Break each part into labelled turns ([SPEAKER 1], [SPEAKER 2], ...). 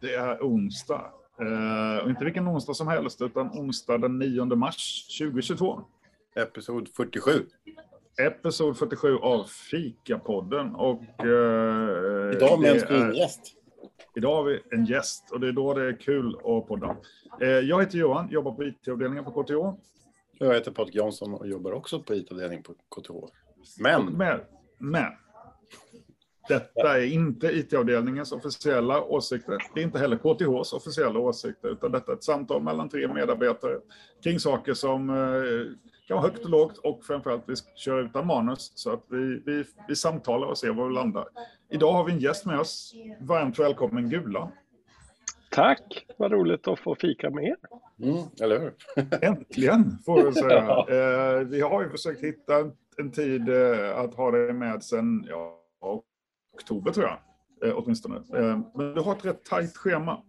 [SPEAKER 1] Det är onsdag. Uh, och inte vilken onsdag som helst, utan onsdag den 9 mars 2022.
[SPEAKER 2] Episod 47.
[SPEAKER 1] Episod 47 av Fikapodden. Och, uh,
[SPEAKER 2] Idag med en fin gäst.
[SPEAKER 1] Idag har vi en gäst och det är då det är kul att podda. Uh, jag heter Johan, jobbar på IT-avdelningen på KTH.
[SPEAKER 2] Jag heter Patrik Jansson och jobbar också på IT-avdelningen på KTH. Men...
[SPEAKER 1] Men, men detta är inte IT-avdelningens officiella åsikter. Det är inte heller KTHs officiella åsikter, utan detta är ett samtal mellan tre medarbetare kring saker som eh, kan vara högt och lågt och framförallt vi kör utan manus så att vi, vi, vi samtalar och ser var vi landar. Idag har vi en gäst med oss. Varmt välkommen Gula.
[SPEAKER 3] Tack, vad roligt att få fika med er.
[SPEAKER 2] Mm, eller hur?
[SPEAKER 1] Äntligen, får jag säga. ja. eh, vi har ju försökt hitta en, tid eh, att ha dig med sen ja, oktober tror jag, eh, åtminstone. Eh, men du har ett rätt tajt schema.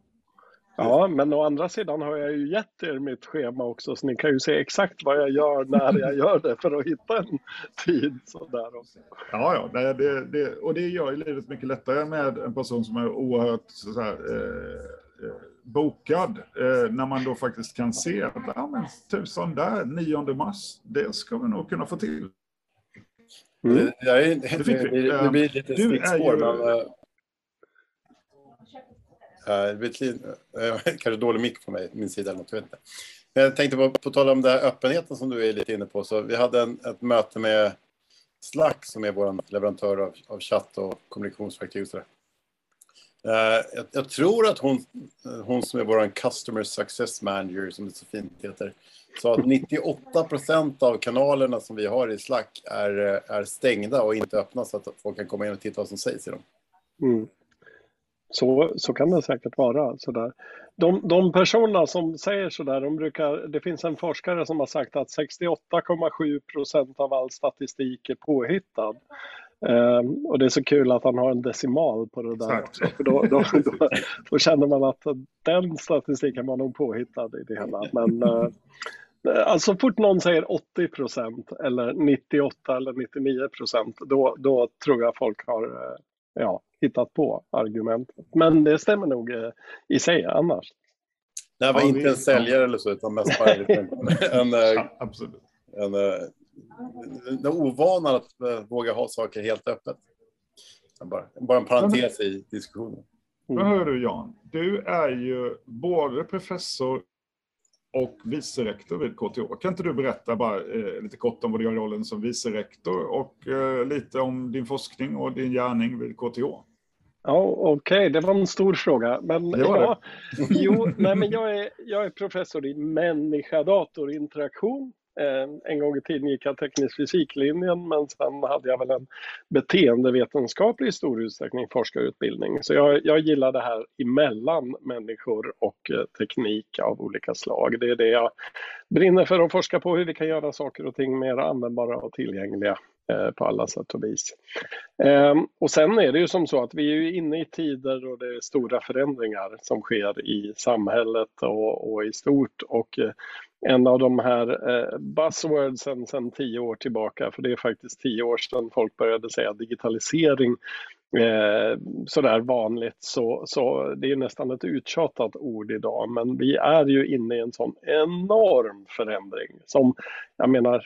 [SPEAKER 3] Ja, men å andra sidan har jag ju gett er mitt schema också, så ni kan ju se exakt vad jag gör när jag gör det för att hitta en tid. Sådär också.
[SPEAKER 1] Ja, ja det, det, och det gör ju livet mycket lättare med en person som är oerhört så här, eh, bokad. Eh, när man då faktiskt kan se att, ja men tusan där, 9 mars, det ska vi nog kunna få till.
[SPEAKER 2] Mm. Det, jag är, det, det, det, blir lite stickspår, ju... men... Äh, det blir lite, äh, kanske dålig mick på mig, min sida eller något, jag vet inte. Men jag tänkte på, på tal om den här öppenheten som du är lite inne på, så vi hade en, ett möte med Slack som är vår leverantör av, av chatt och kommunikationsverktyg och sådär. Eh, jag, jag, tror att hon, eh, hon som är vår Customer Success Manager, som det så fint heter, sa att 98 procent av kanalerna som vi har i Slack är, eh, är stängda och inte öppna så att folk kan komma in och titta vad som sägs i dem.
[SPEAKER 3] Mm. Så, så kan det säkert vara. Sådär. De, de personerna som säger sådär, de brukar, det finns en forskare som har sagt att 68,7 procent av all statistik är påhittad. Um, och det är så kul att han har en decimal på det där också, för då, då, då, då, känner man att den statistiken var nog påhittad i det hela. Men uh, alltså så fort någon säger 80 procent eller 98 eller 99 procent, då, då tror jag folk har uh, ja, hittat på argumentet. Men det stämmer nog uh, i sig annars.
[SPEAKER 2] Det här var ja, inte en säljare eller så, utan mest bara en, en, absolut. en, den ovanan att uh, våga ha saker helt öppet. Bara, bara en parentes i diskussionen.
[SPEAKER 1] Mm. Men hör du Jan, du är ju både professor och vice rektor vid KTH. Kan inte du berätta bara eh, lite kort om vad du gör i rollen som vice rektor och eh, lite om din forskning och din gärning vid KTH?
[SPEAKER 3] Ja, Okej, okay. det var en stor fråga. Men, det var ja, det. jo, nej, men jag, är, jag är professor i människa-dator-interaktion Eh, Eh, en gång i tiden gick jag teknisk fysiklinjen men sen hade jag väl en beteendevetenskaplig i stor utsträckning forskarutbildning. Så jag, jag gillar det här emellan människor och eh, teknik av olika slag. Det är det jag brinner för att forska på, hur vi kan göra saker och ting mer användbara och tillgängliga Eh, på alla sätt och vis. Ehm, och sen är det ju som så att vi är inne i tider och det är stora förändringar som sker i samhället och, och i stort och eh, en av de här eh, buzzwordsen sedan tio år tillbaka, för det är faktiskt tio år sedan folk började säga digitalisering eh, sådär vanligt, så, så det är nästan ett uttjatat ord idag, men vi är ju inne i en sån enorm förändring som, jag menar,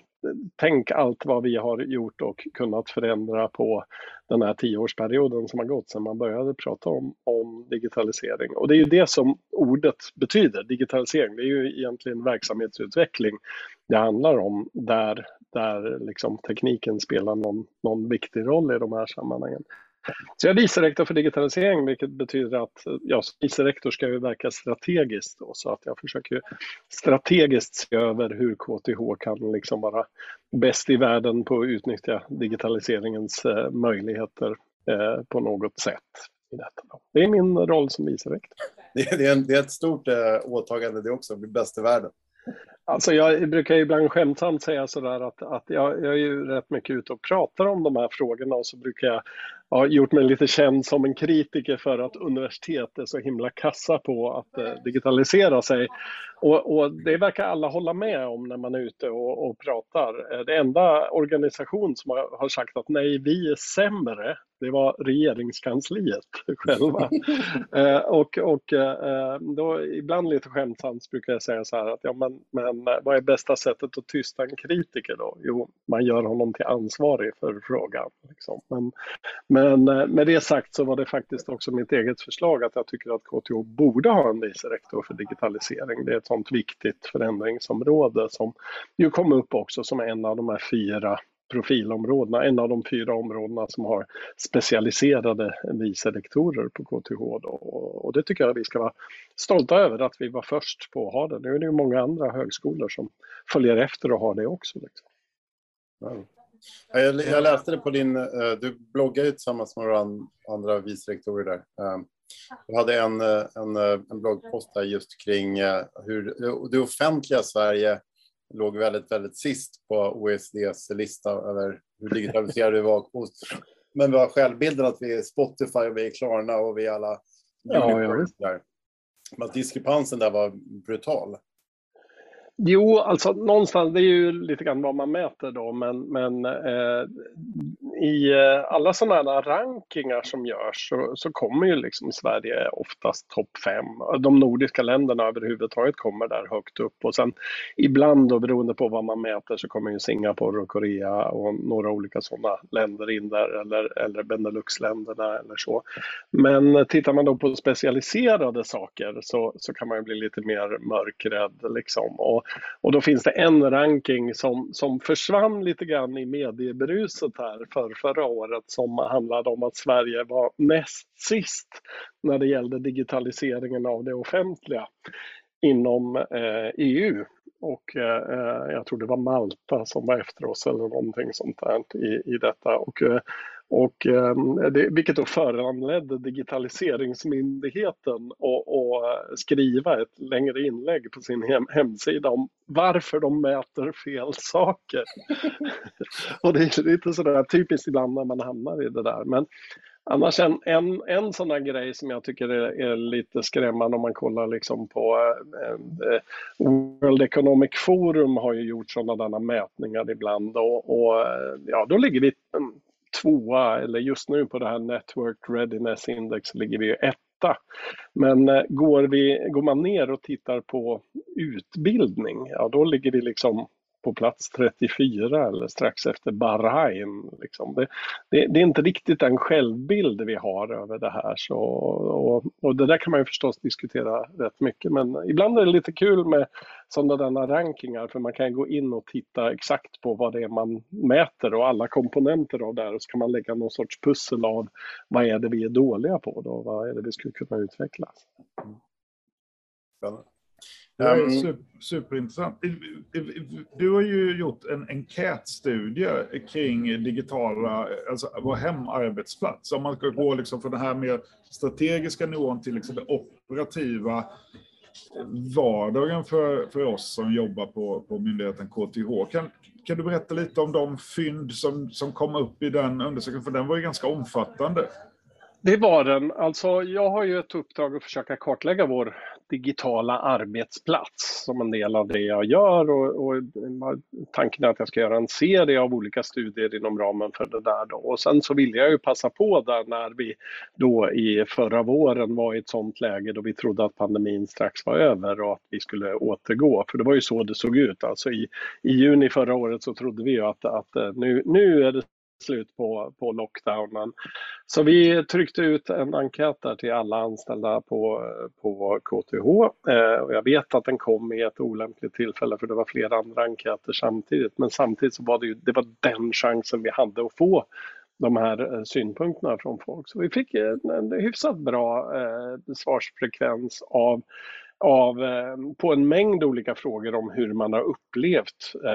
[SPEAKER 3] tänk allt vad vi har gjort och kunnat förändra på den här tioårsperioden som har gått sedan man började prata om, om digitalisering. Och det är ju det som ordet betyder, digitalisering. Det är ju egentligen verksamhetsutveckling det handlar om där, där liksom tekniken spelar någon, någon viktig roll i de här sammanhangen. Så jag är vice rektor för digitalisering, vilket betyder att jag som vice rektor ska ju verka strategiskt. Då, så att jag försöker strategiskt se över hur KTH kan liksom vara bäst i världen på att utnyttja digitaliseringens eh, möjligheter eh, på något sätt. I detta. Det är min roll som vice rektor.
[SPEAKER 2] Det är, en, det är ett stort eh, åtagande det också, att bli bäst i världen.
[SPEAKER 3] Alltså jag brukar ibland skämtsamt säga sådär att, att jag, jag är ju rätt mycket ute och pratar om de här frågorna och så brukar jag ha gjort mig lite känd som en kritiker för att universitet är så himla kassa på att eh, digitalisera sig. Och, och, det verkar alla hålla med om när man är ute och, och pratar. Eh, det enda organisation som har, har sagt att nej, vi är sämre Det var regeringskansliet själva. eh, och och eh, då, ibland lite skämtsamt brukar jag säga så här att ja, men, men eh, vad är bästa sättet att tysta en kritiker då? Jo, man gör honom till ansvarig för frågan. Liksom. Men, men eh, med det sagt så var det faktiskt också mitt eget förslag att jag tycker att KTH borde ha en vice rektor för digitalisering. Det är ett sånt viktigt förändringsområde som ju kom upp också som en av de här fyra profilområdena, en av de fyra områdena som har specialiserade vice rektorer på KTH. Då. Och det tycker jag vi ska vara stolta över att vi var först på att ha det. Nu är det ju många andra högskolor som följer efter och har det också. Liksom. Mm.
[SPEAKER 2] Ja. Jag, läste det på din, eh, du bloggar ju tillsammans med några andra vice rektorer där. Eh, du hade en, eh, en, eh, en bloggpost där just kring hur det offentliga Sverige låg väldigt, väldigt sist på OECDs lista över hur digitaliserade vi var. Men vi har självbilden att vi är Spotify och vi är Klarna och vi är alla
[SPEAKER 3] ja, ja.
[SPEAKER 2] där. Men diskrepansen där var brutal.
[SPEAKER 3] Jo, alltså någonstans, det är ju lite grann vad man mäter då, men, men eh, i eh, alla sådana här rankingar som görs så, så, kommer ju liksom Sverige oftast topp fem. De nordiska länderna överhuvudtaget kommer där högt upp och sen ibland då beroende på vad man mäter så kommer ju Singapore och Korea och några olika sådana länder in där eller, eller Beneluxländerna eller så. Men tittar man då på specialiserade saker så, så kan man ju bli lite mer mörkrädd liksom. Och, och då finns det en ranking som, som försvann lite grann i mediebruset här för förra året som handlade om att Sverige var näst sist när det gällde digitaliseringen av det offentliga inom eh, EU. Och eh, eh, jag tror det var Malta som var efter oss eller någonting sånt där i, i detta. Och, och, ehm, det, vilket då föranledde Digitaliseringsmyndigheten att skriva ett längre inlägg på sin hem, hemsida om varför de mäter fel saker. och det är lite sådär typiskt ibland när man hamnar i det där. Men annars en, en, en sån här grej som jag tycker är, är lite skrämmande om man kollar liksom på eh, eh World Economic Forum har ju gjort sådana mätningar ibland och, och ja, då ligger vi tvåa, eller just nu på det här Network Readiness Index ligger vi etta. Men eh, går, vi, går man ner och tittar på utbildning, ja då ligger vi liksom på plats 34 eller strax efter Bahrain. Liksom. Det, det, det, är inte riktigt den självbild vi har över det här. Så, och, och, det där kan man ju förstås diskutera rätt mycket men ibland är det lite kul med sådana rankingar för man kan gå in och titta exakt på vad det är man mäter och alla komponenter av det här och så kan man lägga någon sorts pussel av vad är det vi är dåliga på då, vad är det vi skulle kunna utveckla.
[SPEAKER 1] Mm. Det är ehm, super, superintressant. Du har ju gjort en enkätstudie kring digitala, alltså vår hemarbetsplats. Om man ska gå liksom från den här mer strategiska nivån till liksom det operativa vardagen för, för oss som jobbar på, på myndigheten KTH. Kan, kan du berätta lite om de fynd som, som kom upp i den undersökningen? För den var ju ganska omfattande.
[SPEAKER 3] Det var den. Alltså, jag har ju ett uppdrag att försöka kartlägga vår digitala arbetsplats som en del av det jag gör och, och tanken är att jag ska göra en serie av olika studier inom ramen för det där. Då. Och sen så ville jag ju passa på där när vi då i förra våren var i ett sånt läge då vi trodde att pandemin strax var över och att vi skulle återgå. För det var ju så det såg ut. Alltså i, i juni förra året så trodde vi ju att, att eh, nu, nu är det slut på, på lockdownen. Så vi tryckte ut en enkät där till alla anställda på, på KTH. Eh, och jag vet att den kom i ett olämpligt tillfälle för det var flera andra enkäter samtidigt. Men samtidigt så var det ju det var den chansen vi hade att få de här eh, synpunkterna från folk. Så vi fick en, en hyfsat bra eh, svarsfrekvens av av, eh, på en mängd olika frågor om hur man har upplevt eh,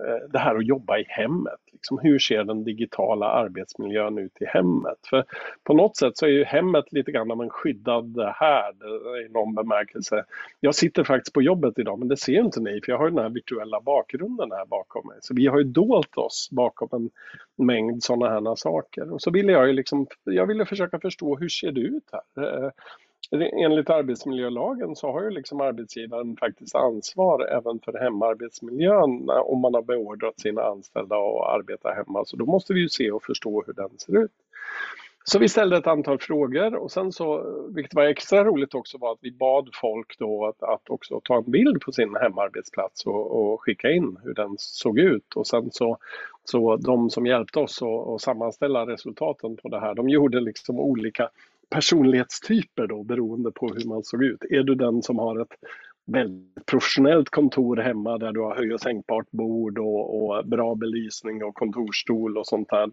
[SPEAKER 3] eh, det här att jobba i hemmet. Liksom, hur ser den digitala arbetsmiljön ut i hemmet? För på något sätt så är ju hemmet lite grann av en skyddad härd i någon bemärkelse. Jag sitter faktiskt på jobbet idag men det ser inte ni för jag har den här virtuella bakgrunden här bakom mig. Så vi har ju dolt oss bakom en mängd sådana här saker. Och så ville jag ju liksom, jag ville försöka förstå hur ser det ut här? Enligt arbetsmiljölagen så har ju liksom arbetsgivaren faktiskt ansvar även för hemarbetsmiljön om man har beordrat sina anställda att arbeta hemma. Så då måste vi ju se och förstå hur den ser ut. Så vi ställde ett antal frågor och sen så, vilket var extra roligt också, var att vi bad folk då att, att också ta en bild på sin hemarbetsplats och, och skicka in hur den såg ut. Och sen så, så de som hjälpte oss att sammanställa resultaten på det här, de gjorde liksom olika personlighetstyper då beroende på hur man såg ut. Är du den som har ett väldigt professionellt kontor hemma där du har höj och sänkbart bord och, och, bra belysning och kontorstol och sånt där.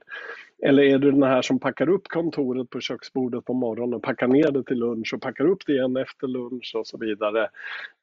[SPEAKER 3] Eller är du den här som packar upp kontoret på köksbordet på morgonen och packar ner det till lunch och packar upp det igen efter lunch och så vidare.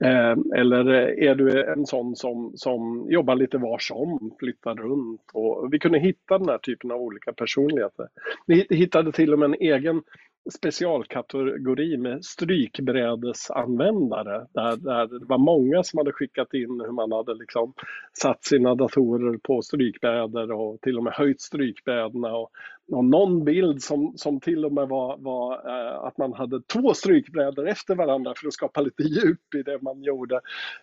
[SPEAKER 3] Eh, eller är du en sån som, som jobbar lite var som, flyttar runt. Och vi kunde hitta den här typen av olika personligheter. Vi hittade till och med en egen specialkategori med strykbrädesanvändare där, där det var många som hade skickat in hur man hade liksom satt sina datorer på strykbrädor och till och med höjt strykbrädorna och någon bild som, som till och med var, var eh, att man hade två strykbrädor efter varandra för att skapa lite djup i det man gjorde.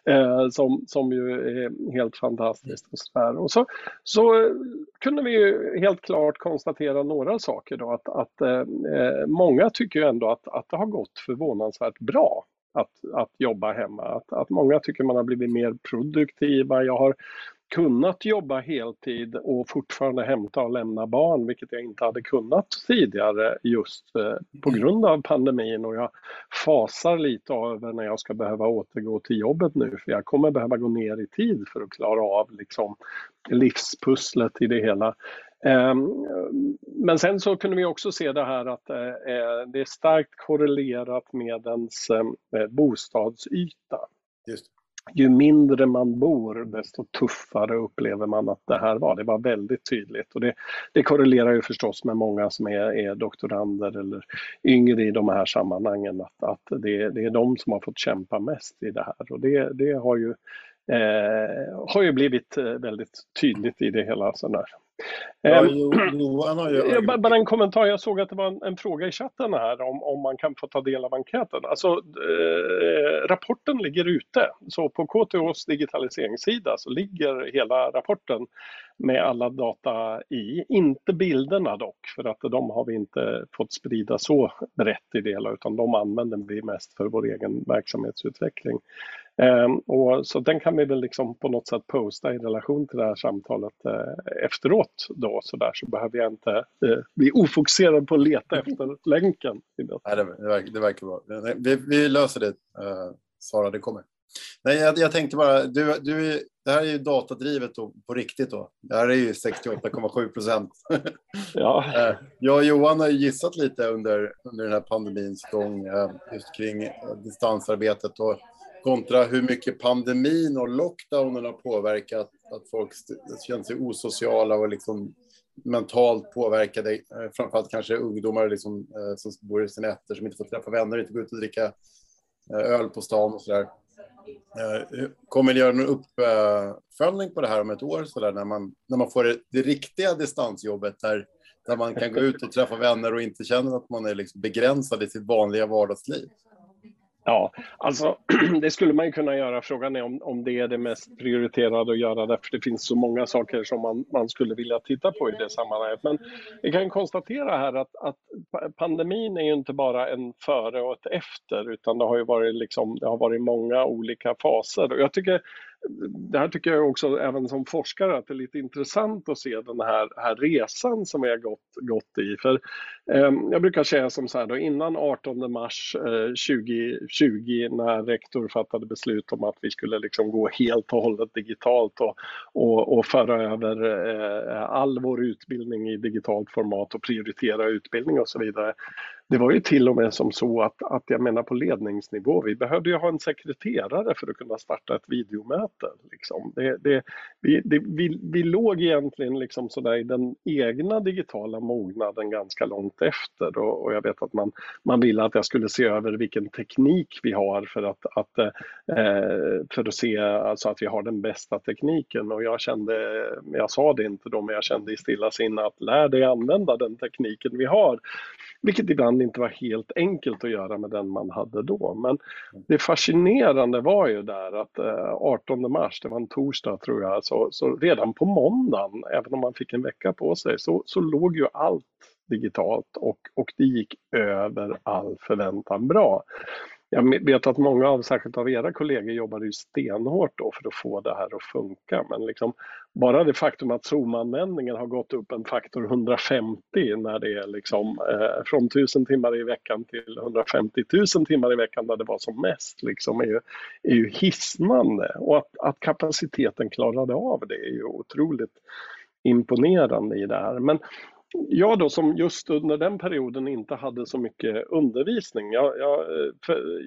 [SPEAKER 3] Eh, som, som ju är helt fantastiskt. Och så, och så, så kunde vi ju helt klart konstatera några saker då. Att, att eh, eh, många tycker ju ändå att, att det har gått förvånansvärt bra att, att jobba hemma. Att, att många tycker man har blivit mer produktiva. Jag har kunnat jobba heltid och fortfarande hämta och lämna barn, vilket jag inte hade kunnat tidigare just eh, på mm. grund av pandemin och jag fasar lite över när jag ska behöva återgå till jobbet nu för jag kommer behöva gå ner i tid för att klara av liksom livspusslet i det hela. Ehm, men sen så kunde vi också se det här att eh, eh, det är starkt korrelerat med ens bostadsyta. Just ju mindre man bor, desto tuffare upplever man att det här var. Det var väldigt tydligt och det, det korrelerar ju förstås med många som är, är doktorander eller yngre i de här sammanhangen. Att, att det, det är de som har fått kämpa mest i det här och det, det har, ju, eh, har ju blivit eh, väldigt tydligt i det hela. Sådär. Ja, ehm, Johan har ju... Bara en kommentar, jag såg att det var en, en, fråga i chatten här om, om man kan få ta del av enkäten. Alltså, eh, rapporten ligger ute, så på KTHs digitaliseringssida så ligger hela rapporten med alla data i. Inte bilderna dock, för att de har vi inte fått sprida så brett i hela, utan de använder vi mest för vår egen verksamhetsutveckling. Ehm, och så den kan vi väl liksom på något sätt posta i relation till det här samtalet eh, efteråt då så där så behöver jag inte eh, bli ofokuserad på att leta efter länken.
[SPEAKER 2] Nej, det, det, verkar, det verkar bra. Vi, vi löser det, uh, Sara, det kommer. Nej, jag, jag tänkte bara, du, du, det här är ju datadrivet då, på riktigt då. Det här är ju 68,7 procent. Ja. jag och Johan har gissat lite under, under den här pandemins gång just kring distansarbetet och kontra hur mycket pandemin och lockdownen har påverkat att folk känner sig osociala och liksom mentalt påverkade. Eh, framförallt kanske ungdomar liksom, eh, som bor i sina ätter som inte får träffa vänner, inte går ut och dricka eh, öl på stan och sådär. Kommer ni göra någon uppföljning på det här om ett år så där, när, man, när man får det, det riktiga distansjobbet där, där man kan gå ut och träffa vänner och inte känner att man är liksom begränsad i sitt vanliga vardagsliv?
[SPEAKER 3] Ja, alltså det skulle man ju kunna göra. Frågan är om, om det är det mest prioriterade att göra därför det finns så många saker som man, man skulle vilja titta på i det sammanhanget. Men vi kan konstatera här att, att pandemin är ju inte bara en före och ett efter utan det har ju varit, liksom, det har varit många olika faser. Och jag tycker det här tycker jag också även som forskare att det är lite intressant att se den här, här resan som vi har gått, gått i. För eh, jag brukar säga som så här då, innan 18 mars eh, 2020 när rektor fattade beslut om att vi skulle liksom gå helt och hållet digitalt och, och, och föra över eh, all vår utbildning i digitalt format och prioritera utbildning och så vidare. Det var ju till och med som så att, att jag menar på ledningsnivå, vi behövde ju ha en sekreterare för att kunna starta ett videomöte. Liksom. Det, det, vi, det, vi, vi låg egentligen liksom sådär i den egna digitala mognaden ganska långt efter och, och jag vet att man, man ville att jag skulle se över vilken teknik vi har för att, att, eh, för att se alltså att vi har den bästa tekniken och jag kände, jag sa det inte då, men jag kände i stilla sinne att lär dig använda den tekniken vi har. Vilket ibland inte var helt enkelt att göra med den man hade då. Men det fascinerande var ju där att 18 eh, mars, det var en torsdag tror jag, så, så redan på måndagen, även om man fick en vecka på sig, så, så låg ju allt digitalt och, och det gick över all förväntan bra. Jag vet att många av, särskilt av era kollegor jobbade ju stenhårt då för att få det här att funka. Men liksom, bara det faktum att Zoom-användningen har gått upp en faktor 150 när det är liksom, eh, från 1000 timmar i veckan till 150 000 timmar i veckan där det var som mest liksom, är, ju, är ju hisnande. Och att, att kapaciteten klarade av det är ju otroligt imponerande i det här. Men jag då som just under den perioden inte hade så mycket undervisning, jag, jag,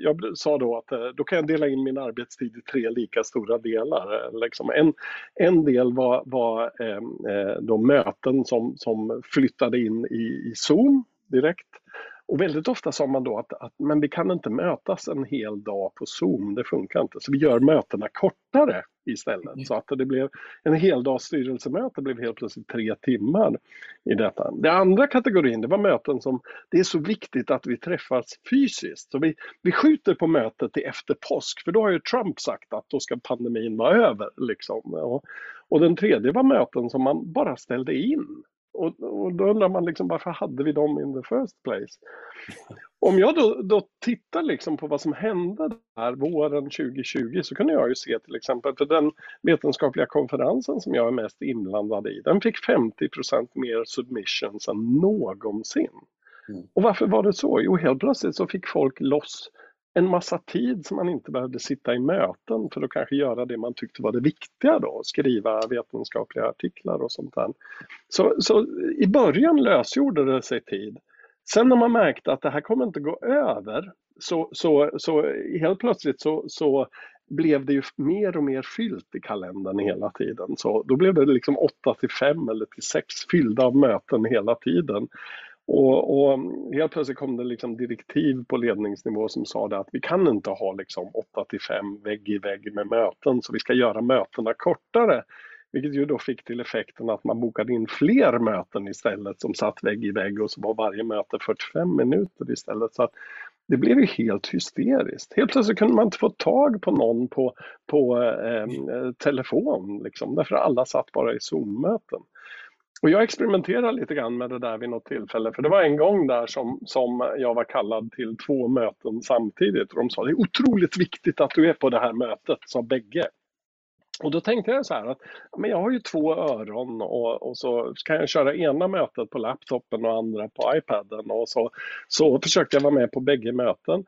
[SPEAKER 3] jag sa då att eh, då kan jag dela in min arbetstid i tre lika stora delar. Eh, liksom en, en del var, var ehm, eh, då möten som, som flyttade in i, i Zoom direkt. Och väldigt ofta sa man då att, att men vi kan inte mötas en hel dag på Zoom, det funkar inte. Så vi gör mötena kortare istället. Mm. Så att det blev en heldags styrelsemöte blev helt plötsligt tre timmar i detta. Den andra kategorin det var möten som det är så viktigt att vi träffas fysiskt. Så vi, vi skjuter på mötet till efter påsk för då har ju Trump sagt att då ska pandemin vara över. Liksom. Och, och den tredje var möten som man bara ställde in. Och, och, då undrar man liksom, varför hade vi dem in the first place? Om jag då, då tittar liksom på vad som hände där våren 2020 så kunde jag ju se till exempel för den vetenskapliga konferensen som jag är mest inblandad i, den fick 50% mer submissions än någonsin. Mm. Och varför var det så? Jo, helt plötsligt så fick folk loss en massa tid som man inte behövde sitta i möten för att kanske göra det man tyckte var det viktiga då, skriva vetenskapliga artiklar och sånt där. Så, så i början lösgjorde det sig tid. Sen när man märkte att det här kommer inte gå över så, så, så helt plötsligt så, så blev det ju mer och mer fyllt i kalendern hela tiden. Så då blev det liksom 8 till 5 eller till 6 fyllda av möten hela tiden. Och, och helt plötsligt kom det liksom direktiv på ledningsnivå som sa det att vi kan inte ha liksom 8 till 5 vägg i vägg med möten så vi ska göra mötena kortare. Vilket ju då fick till effekten att man bokade in fler möten istället som satt vägg i vägg och så var varje möte 45 minuter istället. Så att det blev ju helt hysteriskt. Helt plötsligt kunde man inte få tag på någon på, på eh, eh telefon liksom, därför alla satt bara i Zoom-möten. Och jag experimenterade lite grann med det där vid något tillfälle, för det var en gång där som, som jag var kallad till två möten samtidigt. Och de sa det är otroligt viktigt att du är på det här mötet, sa bägge. Och då tänkte jag så här att men jag har ju två öron och, och så kan jag köra ena mötet på laptopen och andra på iPaden. Och så, så försökte jag vara med på bägge möten.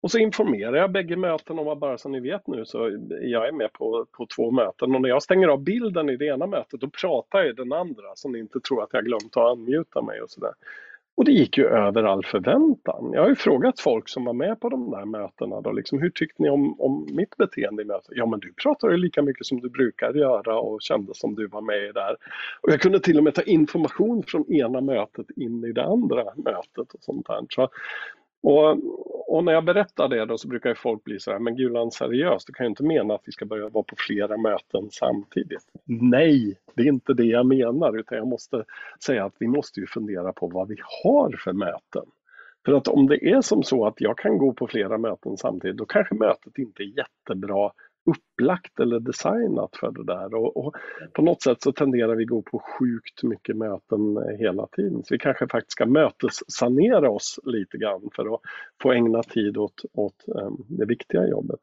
[SPEAKER 3] Och så informerar jag bägge möten om att bara så ni vet nu så jag är med på, på två möten och när jag stänger av bilden i det ena mötet då pratar jag i den andra så ni inte tror att jag glömt att unmuta mig och sådär. Och det gick ju över all förväntan. Jag har ju frågat folk som var med på de där mötena då, liksom, hur tyckte ni om, om mitt beteende i mötet? Ja men du pratar ju lika mycket som du brukar göra och kände som du var med i där. Och jag kunde till och med ta information från ena mötet in i det andra mötet och sånt där. Så och, och, när jag berättar det då så brukar folk bli så här, men Gulan seriöst, du kan ju inte mena att vi ska börja vara på flera möten samtidigt. Nej, det är inte det jag menar, utan jag måste säga att vi måste ju fundera på vad vi har för möten. För att om det är som så att jag kan gå på flera möten samtidigt, då kanske mötet inte är jättebra upplagt eller designat för det där. Och, och, på något sätt så tenderar vi gå på sjukt mycket möten hela tiden. Så vi kanske faktiskt ska mötessanera oss lite grann för att få ägna tid åt, åt um, det viktiga jobbet.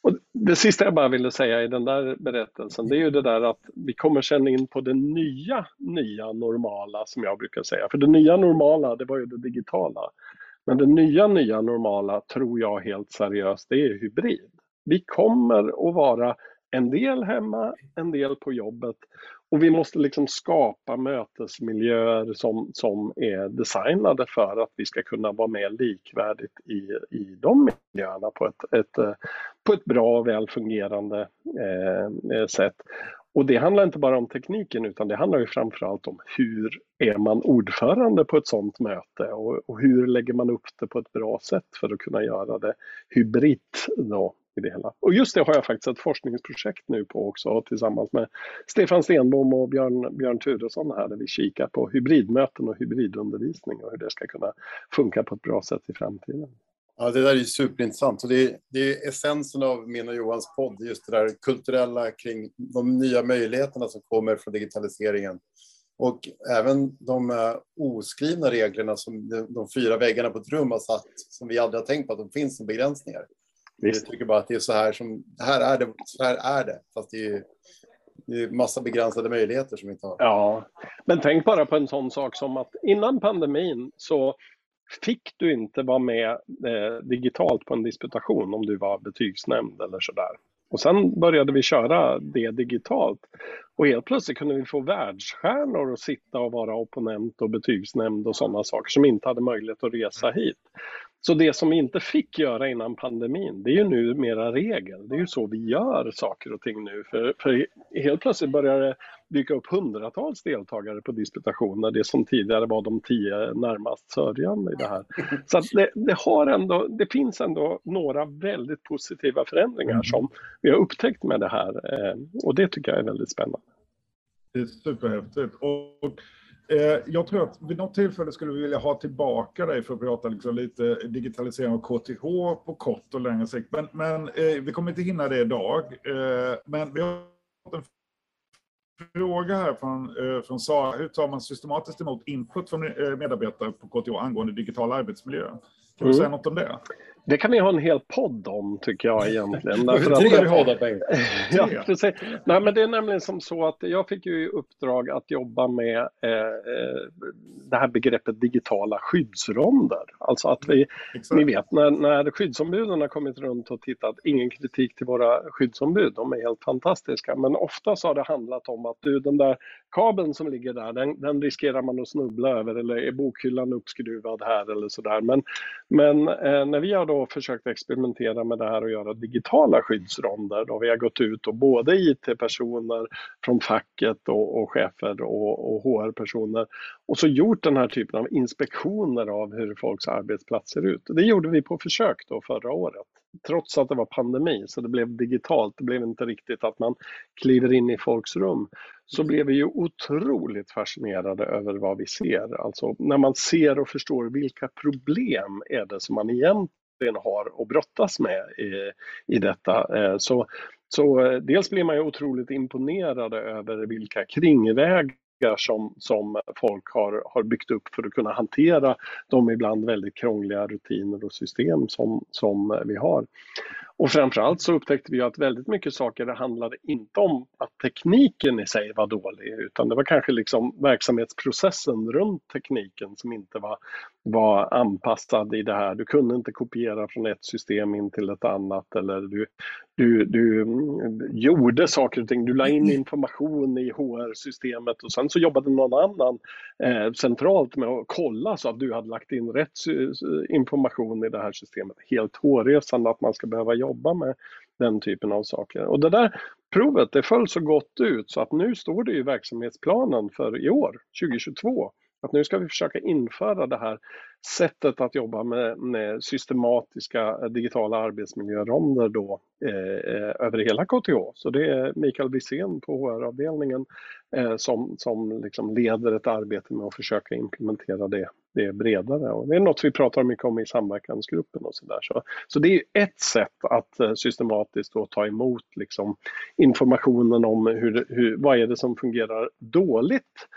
[SPEAKER 3] Och det sista jag bara ville säga i den där berättelsen, det är ju det där att vi kommer sen in på det nya, nya normala som jag brukar säga. För det nya normala, det var ju det digitala. Men det nya, nya normala tror jag helt seriöst, det är hybrid. Vi kommer att vara en del hemma, en del på jobbet. Och vi måste liksom skapa mötesmiljöer som, som är designade för att vi ska kunna vara med likvärdigt i, i de miljöerna på ett, ett, på ett bra och väl fungerande eh, sätt. Och det handlar inte bara om tekniken utan det handlar ju framförallt om hur är man ordförande på ett sådant möte? Och, och hur lägger man upp det på ett bra sätt för att kunna göra det hybritt då? I det hela. Och just det har jag faktiskt ett forskningsprojekt nu på också tillsammans med Stefan Stenbom och Björn, Björn Turesson här där vi kikar på hybridmöten och hybridundervisning och hur det ska kunna funka på ett bra sätt i framtiden.
[SPEAKER 2] Ja, det där är superintressant. Och det, är, det är essensen av min och Johans podd, just det där kulturella kring de nya möjligheterna som kommer från digitaliseringen. Och även de oskrivna reglerna som de, fyra väggarna på ett rum har satt, som vi aldrig har tänkt på att de finns som begränsningar. Visst. Vi tycker bara att det är så här som, här är det, så här är det. Fast det är ju det är massa begränsade möjligheter som vi inte har.
[SPEAKER 3] Ja, men tänk bara på en sån sak som att innan pandemin så fick du inte vara med eh, digitalt på en disputation om du var betygsnämnd eller sådär. Och sen började vi köra det digitalt. Och helt plötsligt kunde vi få världsstjärnor att sitta och vara opponent och betygsnämnd och sådana saker som inte hade möjlighet att resa hit. Så det som vi inte fick göra innan pandemin, det är ju nu mera regel. Det är ju så vi gör saker och ting nu. För, för helt plötsligt börjar det dyka upp hundratals deltagare på disputationer, det som tidigare var de tio närmast sörjande i det här. Så det, det, har ändå, det finns ändå några väldigt positiva förändringar mm. som vi har upptäckt med det här eh, och det tycker jag är väldigt spännande.
[SPEAKER 1] Det är superhäftigt. Och Eh, jag tror att vid något tillfälle skulle vi vilja ha tillbaka dig för att prata liksom lite digitalisering av KTH på kort och längre sikt. Men, men eh, vi kommer inte hinna det idag. Eh, men vi har fått en fråga här från, från Sara. Hur tar man systematiskt emot input från medarbetare på KTH angående digital arbetsmiljö? Kan du mm. säga något om det?
[SPEAKER 3] Det kan vi ha en hel podd om tycker jag egentligen. Därför
[SPEAKER 2] att, Tre poddar
[SPEAKER 3] ja, precis. Nej, men Det är nämligen som så att jag fick ju i uppdrag att jobba med eh, eh det här begreppet digitala skyddsronder. Alltså att vi, ni vet när, när skyddsombuden har kommit runt och tittat, ingen kritik till våra skyddsombud, de är helt fantastiska. Men ofta så har det handlat om att du, den där kabeln som ligger där, den, den riskerar man att snubbla över eller är bokhyllan uppskruvad här eller sådär. Men, men eh, när vi har då och försökt experimentera med det här och göra digitala skyddsronder. Då vi har gått ut och både IT-personer från facket och, och chefer och, och HR-personer och så gjort den här typen av inspektioner av hur folks arbetsplats ser ut. Det gjorde vi på försök då förra året trots att det var pandemi, så det blev digitalt, det blev inte riktigt att man kliver in i folks rum, så blev vi ju otroligt fascinerade över vad vi ser. Alltså när man ser och förstår vilka problem är det som man egentligen har att brottas med i, i detta. Eh, så, så eh, dels blir man ju otroligt imponerad över vilka kringvägar som, som folk har, har byggt upp för att kunna hantera de ibland väldigt krångliga rutiner och system som, som vi har. Och framförallt så upptäckte vi att väldigt mycket saker det handlade inte om att tekniken i sig var dålig utan det var kanske liksom verksamhetsprocessen runt tekniken som inte var, var anpassad i det här. Du kunde inte kopiera från ett system in till ett annat eller du, du, du gjorde saker och ting. Du la in information i HR-systemet och sen så jobbade någon annan eh, centralt med att kolla så att du hade lagt in rätt information i det här systemet. Helt hårresande att man ska behöva jobba jobba med den typen av saker. Och det där provet det föll så gott ut så att nu står det i verksamhetsplanen för i år, 2022, att nu ska vi försöka införa det här sättet att jobba med, med systematiska eh, digitala arbetsmiljöronder då eh, eh över hela KTH. Så det är Mikael Wisén på HR-avdelningen eh, som, som liksom leder ett arbete med att försöka implementera det, det bredare. Och det är något vi pratar mycket om i samverkansgruppen och sådär. Så, så det är ett sätt att eh, systematiskt då ta emot liksom informationen om hur, hur, vad är det som fungerar dåligt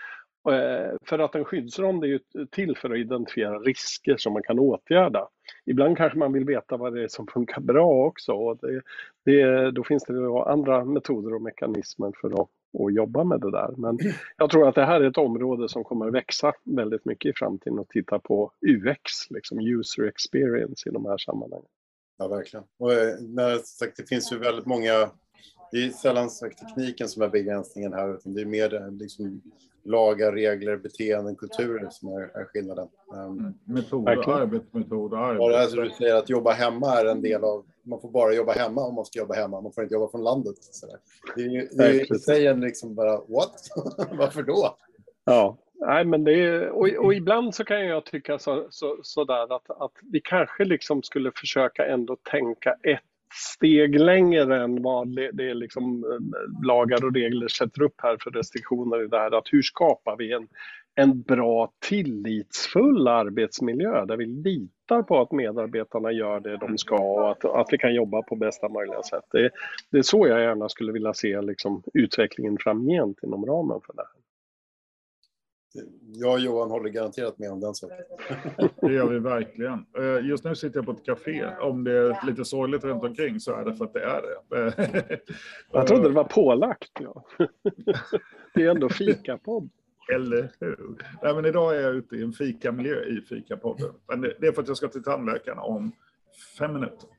[SPEAKER 3] för att en skyddsrond är ju till för att identifiera risker som man kan åtgärda. Ibland kanske man vill veta vad det är som funkar bra också. Och det, det, då finns det andra metoder och mekanismer för att, att jobba med det där. Men jag tror att det här är ett område som kommer att växa väldigt mycket i framtiden och titta på UX, liksom user experience i de här sammanhangen.
[SPEAKER 2] Ja, verkligen. Och eh, när, sagt, det finns ju väldigt många det är sällan tekniken som är begränsningen här, utan det är mer eh, liksom lagar, regler, beteenden, kulturer som är, är skillnaden. Um,
[SPEAKER 1] metoder, arbetsmetoder.
[SPEAKER 2] Arbets. Alltså du säger att jobba hemma är en del av, man får bara jobba hemma om man ska jobba hemma, man får inte jobba från landet. Så Det är ju det säger liksom bara, what? Varför då?
[SPEAKER 3] Ja, Nej, men det är, och, och, ibland så kan jag tycka så, så, så där att, att vi kanske liksom skulle försöka ändå tänka ett steg längre än vad det, det liksom eh, lagar och regler sätter upp här för restriktioner i det här. Att hur skapar vi en, en bra tillitsfull arbetsmiljö där vi litar på att medarbetarna gör det de ska och att, att vi kan jobba på bästa möjliga sätt. Det, det är så jag gärna skulle vilja se liksom, utvecklingen framgent inom ramen för det här.
[SPEAKER 2] Jag och Johan håller garanterat med om den saken.
[SPEAKER 1] Det gör vi verkligen. Eh, Just nu sitter jag på ett café. Om det är lite sorgligt runt omkring så är det för att det är det.
[SPEAKER 3] Jag trodde det var pålagt. Ja. Det är ändå fikapodd.
[SPEAKER 1] Eller hur? Nej, men idag är jag ute i en fikamiljö i fikapodden. Men det det är för att jag ska till tandläkaren om fem minuter.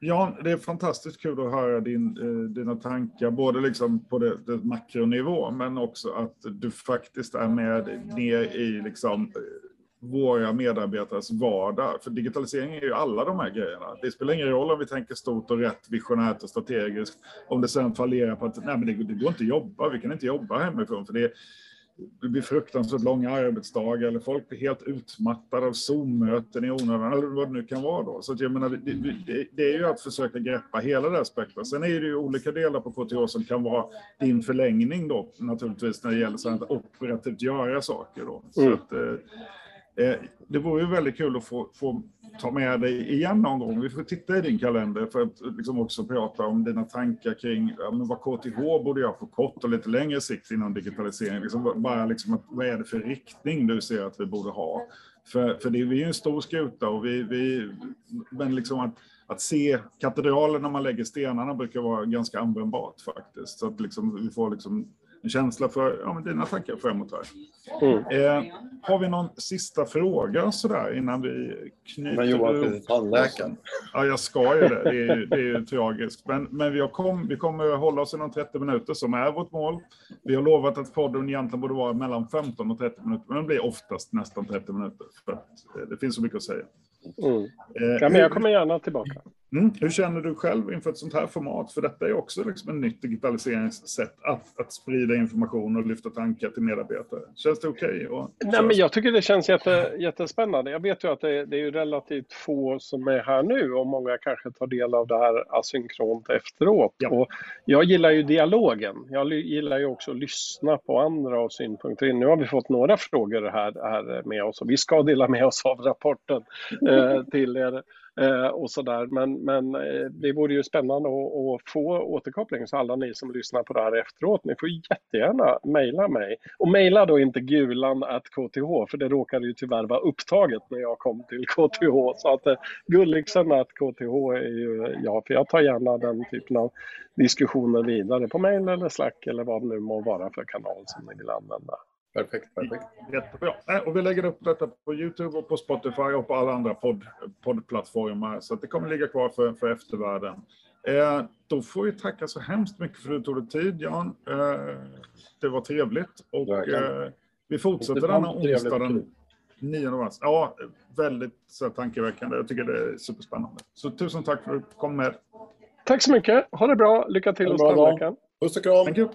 [SPEAKER 1] Jan, det är fantastiskt kul att höra din, eh, dina tankar, både liksom på det, det makronivå, men också att du faktiskt är med ner i liksom, eh, våra medarbetares vardag. För digitalisering är ju alla de här grejerna. Det spelar ingen roll om vi tänker stort och rätt, visionärt och strategiskt, om det sen fallerar på att nej, men det, det går inte att jobba, vi kan inte jobba hemifrån, för det, det blir fruktansvärt långa arbetsdagar eller folk blir helt utmattade av Zoom-möten i onödan eller vad det nu kan vara. Då. Så jag menar, det, det, är ju att försöka greppa hela det här spektrat. Sen är det ju olika delar på KTH som kan vara din förlängning då naturligtvis när det gäller att operativt göra saker. Då. Så
[SPEAKER 3] Mm.
[SPEAKER 1] att, eh, Eh, det vore ju väldigt kul att få, få ta med dig igen någon gång. Vi får titta i din kalender för att eh, liksom också prata om dina tankar kring ja, men vad KTH borde göra på kort och lite längre sikt inom digitalisering. Liksom bara liksom vad är det för riktning du ser att vi borde ha? För, för det, vi är ju en stor skuta och vi, vi men liksom att, att se katedralen när man lägger stenarna brukar vara ganska användbart faktiskt. Så att liksom, vi får liksom en känsla för ja, men dina tankar framåt här.
[SPEAKER 3] Mm.
[SPEAKER 1] Eh, har vi någon sista fråga sådär innan vi knyter
[SPEAKER 2] Men Johan
[SPEAKER 1] ihop
[SPEAKER 2] till tandläkaren.
[SPEAKER 1] Ja, jag ska ju det. Det är, ju- det är ju tragiskt. Men, men vi, har kom, vi kommer hålla oss inom 30 minuter som är vårt mål. Vi har lovat att podden egentligen borde vara mellan 15 och 30 minuter, men den blir oftast nästan 30 minuter. För att eh, det finns så mycket att säga.
[SPEAKER 3] Mm.
[SPEAKER 1] Eh,
[SPEAKER 3] Ja, men jag kommer gärna tillbaka.
[SPEAKER 1] Mm. Hur känner du själv inför ett sånt här format? För detta är också liksom ett nytt digitaliseringssätt att, att sprida information och lyfta tankar till medarbetare. Känns det okej?
[SPEAKER 3] Nej, men
[SPEAKER 1] så?
[SPEAKER 3] jag tycker det känns jätte, jättespännande. Jag vet ju att det, det är relativt få som är här nu och många kanske tar del av det här asynkront efteråt.
[SPEAKER 1] Ja.
[SPEAKER 3] Och jag gillar ju dialogen. Jag gillar ju också att lyssna på andra och synpunkter. Nu har vi fått några frågor här, här med oss och vi ska dela med oss av rapporten eh, till er. Eh, och sådär. Men, men eh, det vore ju spännande att, att få återkoppling så alla ni som lyssnar på det här efteråt, ni får jättegärna mejla mig. Och mejla då inte gulan att KTH, för det råkade ju tyvärr vara upptaget när jag kom till KTH. Så att eh, gulliksen att KTH är ju ja, för jag tar gärna den typen av diskussioner vidare på mejl eller Slack eller vad det nu må vara för kanal som ni vill använda.
[SPEAKER 2] Perfekt, perfekt.
[SPEAKER 1] Jättebra. Och vi lägger upp detta på Youtube och på Spotify och på alla andra podd, poddplattformar. Så att det kommer ligga kvar för, för eftervärlden. Eh, då får vi tacka så hemskt mycket för att du tog dig tid, Jan. Eh, det var trevligt. Och eh, vi fortsätter denna onsdag den
[SPEAKER 2] kul.
[SPEAKER 1] 9 mars. Ja, väldigt så här, tankeväckande. Jag tycker det är superspännande. Så tusen tack för att du kom med.
[SPEAKER 3] Tack så mycket, ha det bra, lycka till hos tandläkaren.
[SPEAKER 2] Puss och kram!